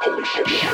Holy shit.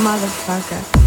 Motherfucker.